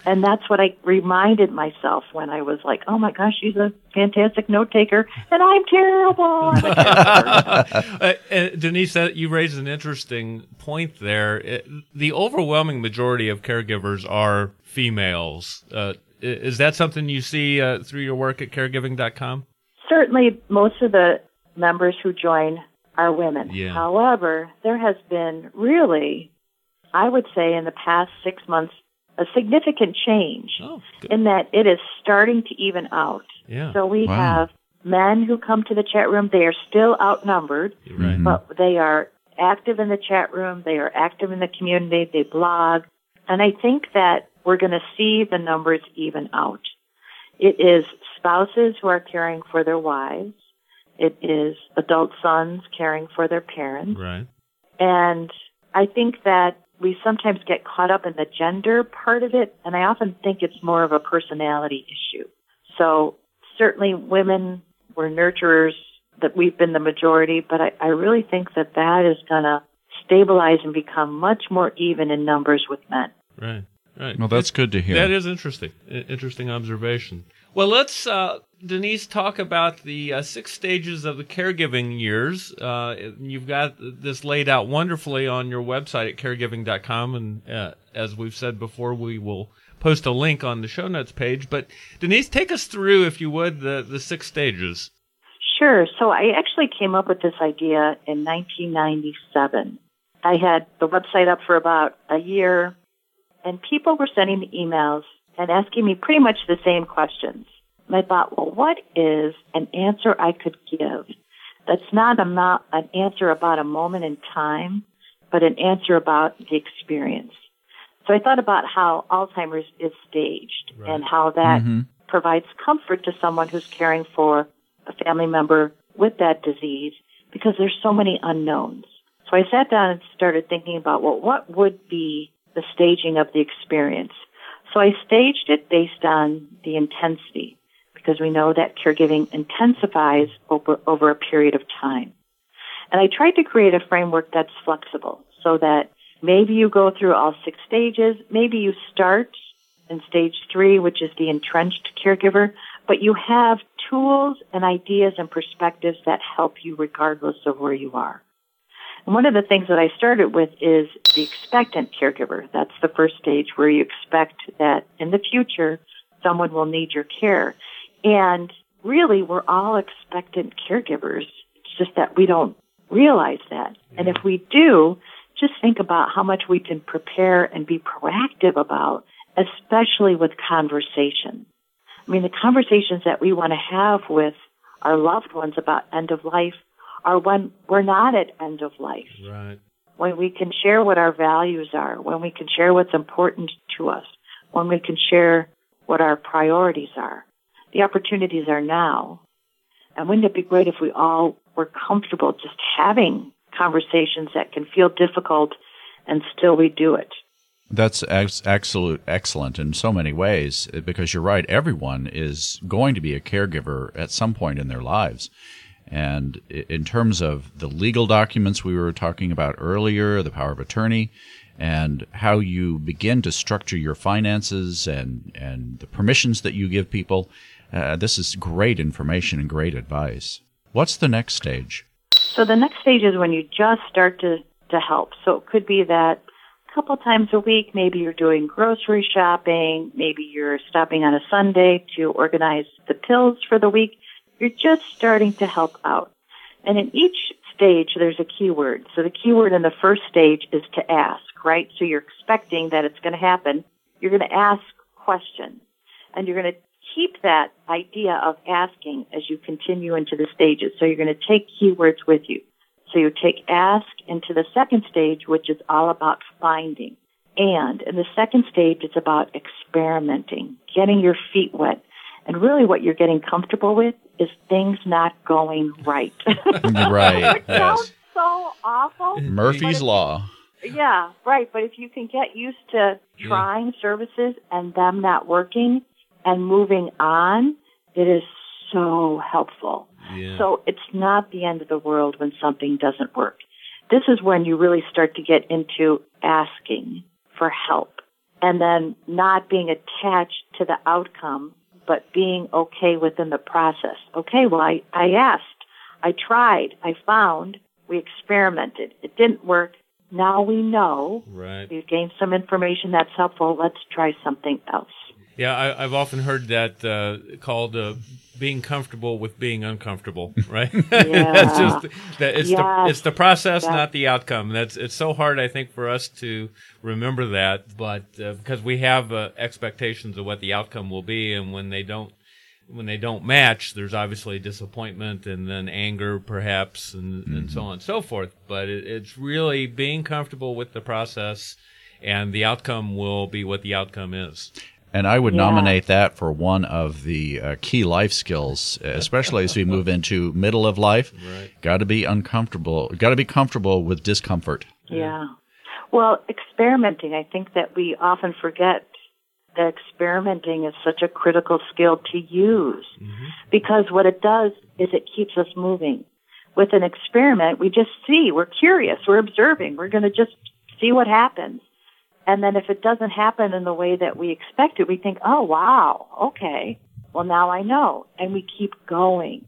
And that's what I reminded myself when I was like, oh my gosh, she's a fantastic note taker and I'm terrible. I'm a uh, uh, Denise, that you raised an interesting point there. It, the overwhelming majority of caregivers are females. Uh, is that something you see uh, through your work at caregiving.com? Certainly, most of the members who join are women. Yeah. However, there has been really, I would say, in the past six months, a significant change Oh, in that it is starting to even out. Yeah. So we Wow. have men who come to the chat room. They are still outnumbered, Right. Mm-hmm. but they are active in the chat room. They are active in the community. They blog. And I think that we're going to see the numbers even out. It is spouses who are caring for their wives. It is adult sons caring for their parents. Right. And I think that we sometimes get caught up in the gender part of it, and I often think it's more of a personality issue. So certainly women were nurturers, that we've been the majority, but I, I really think that that is going to stabilize and become much more even in numbers with men. Right. Right. Well, that's good to hear. That is interesting. Interesting observation. Well, let's, uh, Denise, talk about the uh, six stages of the caregiving years. Uh, you've got this laid out wonderfully on your website at caregiving.com. And uh, as we've said before, we will post a link on the show notes page. But Denise, take us through, if you would, the, the six stages. Sure. So I actually came up with this idea in 1997. I had the website up for about a year and people were sending me emails and asking me pretty much the same questions. And I thought, well, what is an answer I could give that's not a, an answer about a moment in time, but an answer about the experience? So I thought about how Alzheimer's is staged right. and how that mm-hmm. provides comfort to someone who's caring for a family member with that disease because there's so many unknowns. So I sat down and started thinking about, well, what would be the staging of the experience? So I staged it based on the intensity because we know that caregiving intensifies over, over a period of time. And I tried to create a framework that's flexible so that maybe you go through all six stages, maybe you start in stage three, which is the entrenched caregiver, but you have tools and ideas and perspectives that help you regardless of where you are. One of the things that I started with is the expectant caregiver. That's the first stage where you expect that in the future someone will need your care. And really, we're all expectant caregivers. It's just that we don't realize that. And if we do, just think about how much we can prepare and be proactive about, especially with conversation. I mean, the conversations that we want to have with our loved ones about end of life are when we're not at end of life. Right. When we can share what our values are, when we can share what's important to us, when we can share what our priorities are. The opportunities are now. And wouldn't it be great if we all were comfortable just having conversations that can feel difficult and still we do it? That's ex- absolute excellent in so many ways because you're right. Everyone is going to be a caregiver at some point in their lives. And in terms of the legal documents we were talking about earlier, the power of attorney, and how you begin to structure your finances and, and the permissions that you give people, uh, this is great information and great advice. What's the next stage? So the next stage is when you just start to, to help. So it could be that a couple times a week, maybe you're doing grocery shopping, maybe you're stopping on a Sunday to organize the pills for the week. You're just starting to help out. And in each stage, there's a keyword. So the keyword in the first stage is to ask, right? So you're expecting that it's going to happen. You're going to ask questions and you're going to keep that idea of asking as you continue into the stages. So you're going to take keywords with you. So you take ask into the second stage, which is all about finding. And in the second stage, it's about experimenting, getting your feet wet. And really what you're getting comfortable with is things not going right. right. Yes. so awful. Murphy's Law. Yeah, right. But if you can get used to trying yeah. services and them not working and moving on, it is so helpful. Yeah. So it's not the end of the world when something doesn't work. This is when you really start to get into asking for help and then not being attached to the outcome, but being okay within the process. Okay, well, I, I asked, I tried, I found, we experimented. It didn't work. Now we know. Right. We've gained some information that's helpful. Let's try something else. Yeah, I, have often heard that uh, called uh, being comfortable with being uncomfortable, right? Yeah. That's just that it's yes. the it's the process, not the outcome. That's it's so hard, I think, for us to remember that, but uh, because we have uh, expectations of what the outcome will be, and when they don't when they don't match, there's obviously disappointment and then anger, perhaps, and, mm-hmm. and so on and so forth. But it, it's really being comfortable with the process, and the outcome will be what the outcome is. And I would yeah. nominate that for one of the uh, key life skills, especially as we move into middle of life. Right. Got to be uncomfortable. Got to be comfortable with discomfort. Yeah. Well, experimenting. I think that we often forget that experimenting is such a critical skill to use mm-hmm. because what it does is it keeps us moving. With an experiment, we just see. We're curious. We're observing. We're going to just see what happens. And then if it doesn't happen in the way that we expect it, we think, oh wow, okay, well now I know. And we keep going.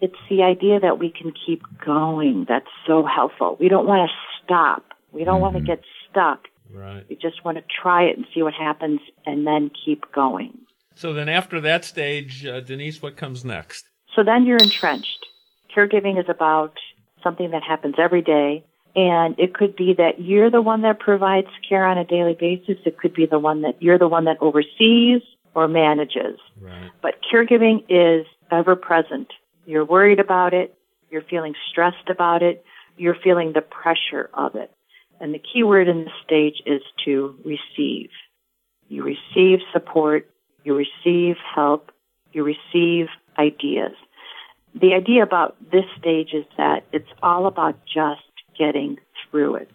It's the idea that we can keep going that's so helpful. We don't want to stop. We don't mm-hmm. want to get stuck. Right. We just want to try it and see what happens and then keep going. So then after that stage, uh, Denise, what comes next? So then you're entrenched. Caregiving is about something that happens every day And it could be that you're the one that provides care on a daily basis. It could be the one that you're the one that oversees or manages. Right. But caregiving is ever present. You're worried about it. You're feeling stressed about it. You're feeling the pressure of it. And the key word in this stage is to receive. You receive support. You receive help. You receive ideas. The idea about this stage is that it's all about just getting through it.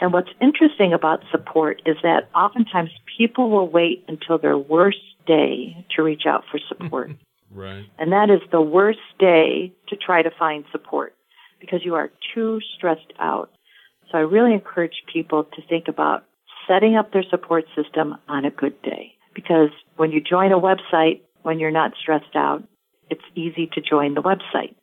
And what's interesting about support is that oftentimes people will wait until their worst day to reach out for support. Right. And that is the worst day to try to find support because you are too stressed out. So I really encourage people to think about setting up their support system on a good day. Because when you join a website, when you're not stressed out, it's easy to join the website.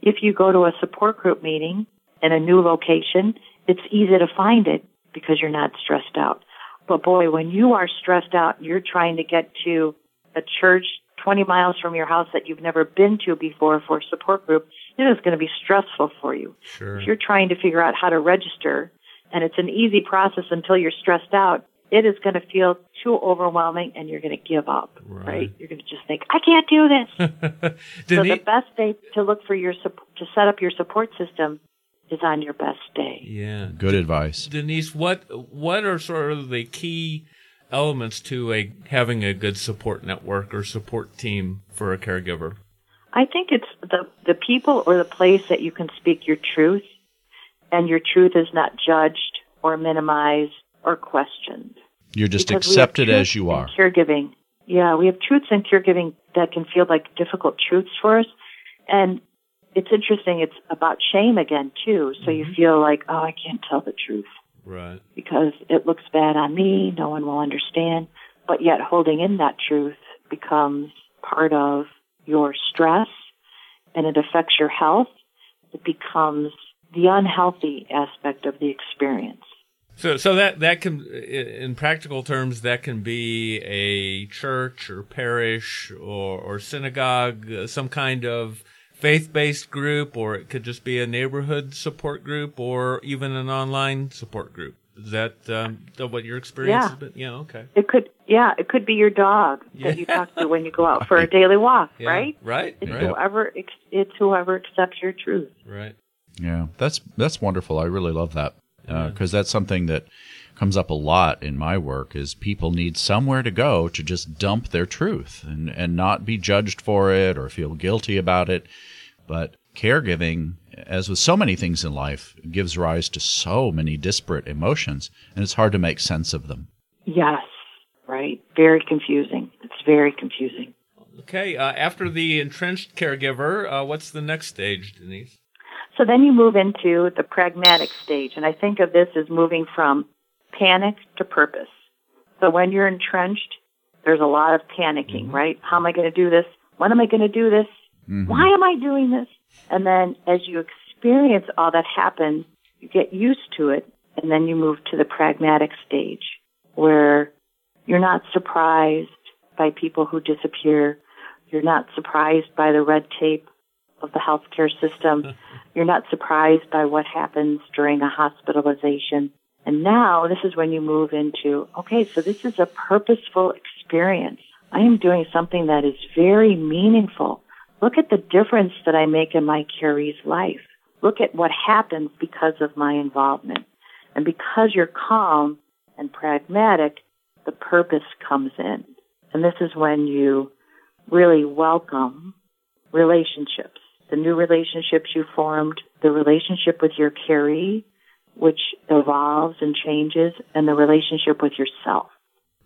If you go to a support group meeting in a new location, it's easy to find it because you're not stressed out. But boy, when you are stressed out, you're trying to get to a church 20 miles from your house that you've never been to before for a support group, it is going to be stressful for you. Sure. If you're trying to figure out how to register and it's an easy process until you're stressed out, it is going to feel too overwhelming and you're going to give up, right? Right. You're going to just think, I can't do this. so the best day to look for your to set up your support system is on your best day. yeah. Good advice. Denise, what what are sort of the key elements to a having a good support network or support team for a caregiver? I think it's the the people or the place that you can speak your truth, and your truth is not judged or minimized or questioned. You're just Because accepted as you are. Caregiving, yeah, we have truths in caregiving that can feel like difficult truths for us, and it's interesting. It's about shame again too. So you feel like, oh, I can't tell the truth Right. because it looks bad on me. No one will understand. But yet holding in that truth becomes part of your stress and it affects your health. It becomes the unhealthy aspect of the experience. So, so that that can, in practical terms, that can be a church or parish or, or synagogue, uh, some kind of faith-based group, or it could just be a neighborhood support group, or even an online support group. Is that um, what your experience Yeah. has been? Yeah. Okay. It could, yeah, it could be your dog that you talk to when you go out for a daily walk, Yeah. right? Right. It's Right. whoever, it's whoever accepts your truth. Right. Yeah, that's that's wonderful. I really love that because that's something that comes up a lot in my work. Is people need somewhere to go to just dump their truth and and not be judged for it or feel guilty about it. But caregiving, as with so many things in life, gives rise to so many disparate emotions, and it's hard to make sense of them. Yes, right. Very confusing. It's very confusing. Okay. Uh, after the entrenched caregiver, uh, what's the next stage, Denise? So then you move into the pragmatic stage, and I think of this as moving from panic to purpose. So when you're entrenched, there's a lot of panicking, mm-hmm. right? How am I going to do this? When am I going to do this? Mm-hmm. Why am I doing this? And then as you experience all that happen, you get used to it, and then you move to the pragmatic stage where you're not surprised by people who disappear. You're not surprised by the red tape of the healthcare system. You're not surprised by what happens during a hospitalization. And now this is when you move into, okay, so this is a purposeful experience. I am doing something that is very meaningful. Look at the difference that I make in my caree's life. Look at what happens because of my involvement. And because you're calm and pragmatic, the purpose comes in. And this is when you really welcome relationships. The new relationships you formed, the relationship with your caree, which evolves and changes, and the relationship with yourself.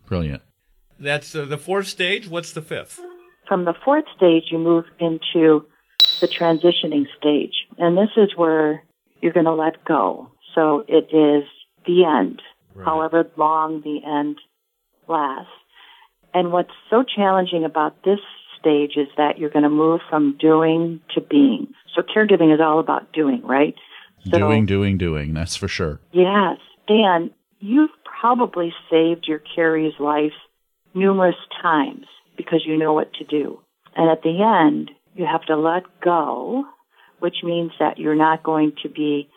Brilliant. That's uh, the fourth stage. What's the fifth? From the fourth stage, you move into the transitioning stage. And this is where you're going to let go. So it is the end, however long the end lasts. And what's so challenging about this stage is that you're going to move from doing to being. So caregiving is all about doing, right? So, doing, doing, doing. That's for sure. Yes. Dan, you've probably saved your caree's life numerous times because you know what to do. And at the end, you have to let go, which means that you're not going to be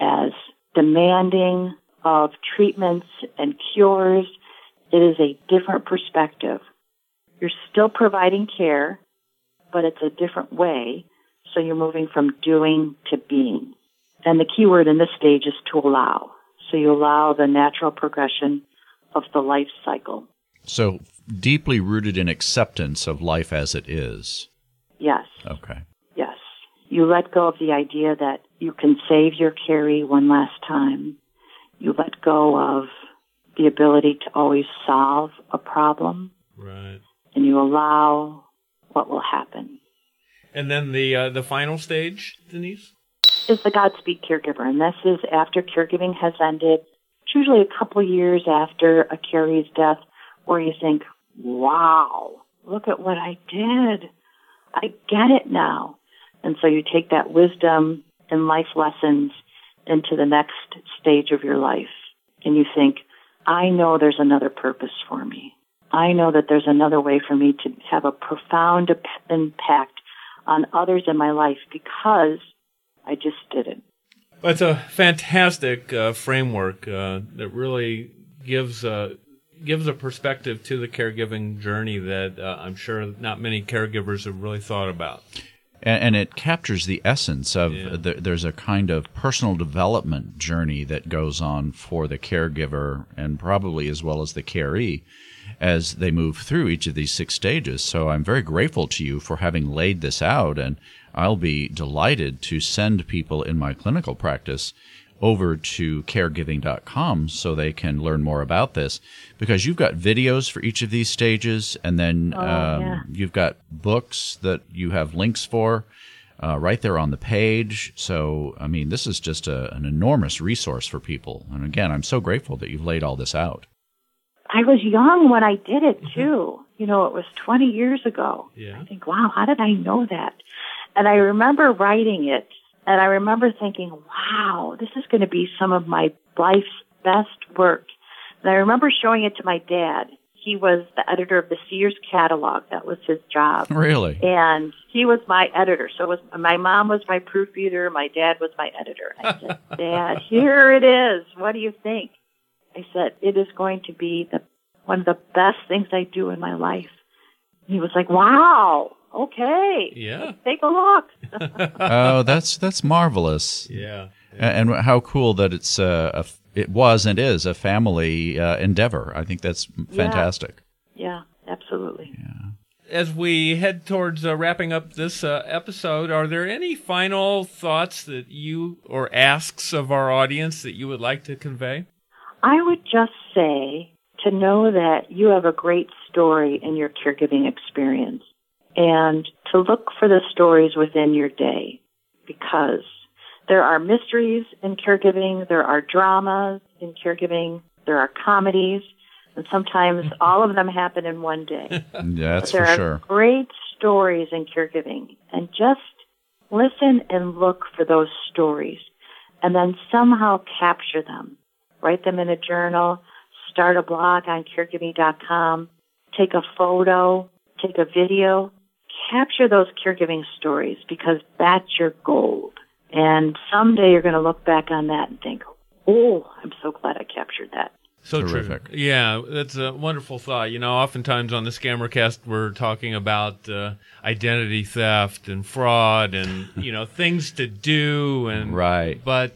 as demanding of treatments and cures. It is a different perspective. You're still providing care, but it's a different way. So you're moving from doing to being. And the key word in this stage is to allow. So you allow the natural progression of the life cycle. So deeply rooted in acceptance of life as it is. Yes. Okay. Yes. You let go of the idea that you can save your caree one last time. You let go of the ability to always solve a problem. Right. And you allow what will happen. And then the uh, the final stage, Denise? Is the Godspeed caregiver. And this is after caregiving has ended. It's usually a couple years after a caree's death where you think, wow, look at what I did. I get it now. And so you take that wisdom and life lessons into the next stage of your life. And you think, I know there's another purpose for me. I know that there's another way for me to have a profound impact on others in my life because I just did it. It's a fantastic uh, framework uh, that really gives uh, gives a perspective to the caregiving journey that uh, I'm sure not many caregivers have really thought about. And, and it captures the essence of yeah. the, there's a kind of personal development journey that goes on for the caregiver and probably as well as the caree as they move through each of these six stages. So I'm very grateful to you for having laid this out, and I'll be delighted to send people in my clinical practice over to caregiving.com so they can learn more about this. Because you've got videos for each of these stages and then oh, um, yeah. you've got books that you have links for uh, right there on the page. So i mean this is just a, an enormous resource for people. And again i'm so grateful that you've laid all this out. I was young when i did it too. You know it was 20 years ago. Yeah. i think wow how did i know that and i remember writing it and I remember thinking, wow, this is going to be some of my life's best work. And I remember showing it to my dad. He was the editor of the Sears catalog. That was his job. Really? And he was my editor. So was my mom was my proofreader. My dad was my editor. I said, Dad, here it is. What do you think? I said, it is going to be the one of the best things I do in my life. He was like, wow okay. Yeah. Take a look. oh, that's that's marvelous. Yeah. yeah. And, and, how cool that it's uh, a it was and is a family uh, endeavor. I think that's fantastic. Yeah, yeah absolutely. Yeah. As we head towards uh, wrapping up this uh, episode, are there any final thoughts that you or asks of our audience that you would like to convey? I would just say to know that you have a great story in your caregiving experience and to look for the stories within your day because there are mysteries in caregiving, there are dramas in caregiving, there are comedies, and sometimes all of them happen in one day. yeah, that's there for are sure. Great stories in caregiving, and just listen and look for those stories, and then somehow capture them. Write them in a journal. Start a blog on caregiving.com. Take a photo. Take a video capture those caregiving stories because that's your gold. And someday you're going to look back on that and think, oh, I'm so glad I captured that. So Terrific. true. Yeah, that's a wonderful thought. You know, oftentimes on the Scammercast, we're talking about uh, identity theft and fraud and, you know, things to do. and Right. But,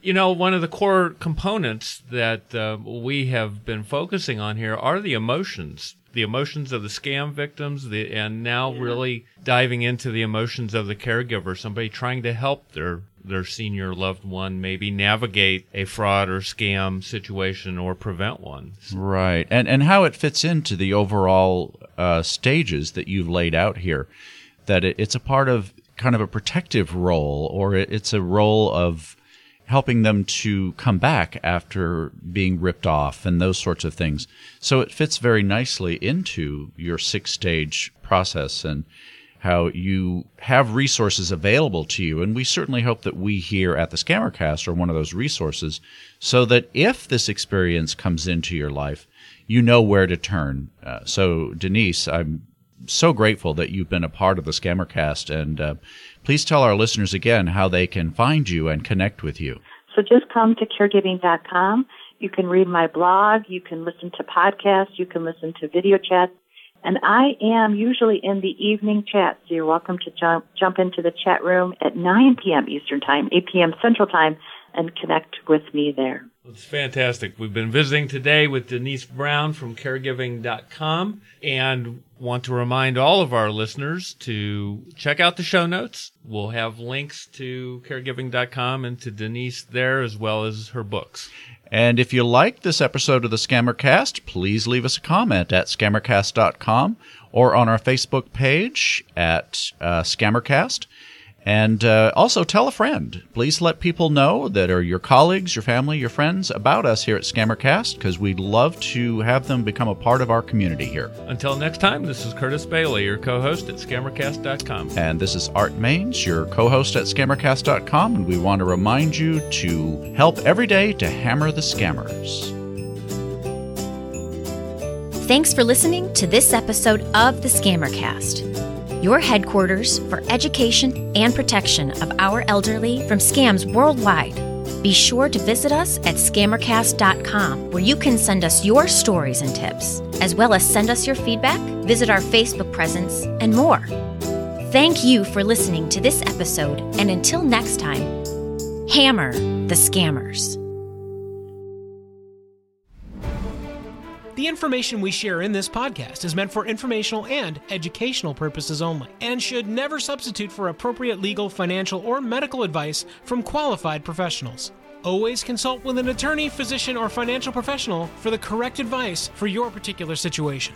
you know, one of the core components that uh, we have been focusing on here are the emotions the emotions of the scam victims, the, and now yeah. really diving into the emotions of the caregiver, somebody trying to help their their senior loved one maybe navigate a fraud or scam situation or prevent one. Right, and and how it fits into the overall uh, stages that you've laid out here, that it, it's a part of kind of a protective role, or it, it's a role of helping them to come back after being ripped off and those sorts of things. So it fits very nicely into your six stage process and how you have resources available to you. And we certainly hope that we here at the Scammercast are one of those resources so that if this experience comes into your life, you know where to turn. Uh, so, Denise, I'm so grateful that you've been a part of the Scammercast and uh, Please tell our listeners again how they can find you and connect with you. So just come to caregiving.com. You can read my blog. You can listen to podcasts. You can listen to video chats. And I am usually in the evening chat, so you're welcome to jump, jump into the chat room at 9 p.m. Eastern Time, 8 p.m. Central Time, and connect with me there. It's fantastic. We've been visiting today with Denise Brown from caregiving.com and want to remind all of our listeners to check out the show notes. We'll have links to caregiving.com and to Denise there as well as her books. And if you like this episode of the Scammercast, please leave us a comment at scammercast.com or on our Facebook page at uh, Scammercast. And uh, also tell a friend. Please let people know that are your colleagues, your family, your friends about us here at Scammercast because we'd love to have them become a part of our community here. Until next time, this is Curtis Bailey, your co host at Scammercast.com. And this is Art Maines, your co host at Scammercast.com. And we want to remind you to help every day to hammer the scammers. Thanks for listening to this episode of the Scammercast your headquarters for education and protection of our elderly from scams worldwide. Be sure to visit us at scammercast.com where you can send us your stories and tips, as well as send us your feedback, visit our Facebook presence, and more. Thank you for listening to this episode, and until next time, hammer the scammers. The information we share in this podcast is meant for informational and educational purposes only and should never substitute for appropriate legal, financial, or medical advice from qualified professionals. Always consult with an attorney, physician, or financial professional for the correct advice for your particular situation.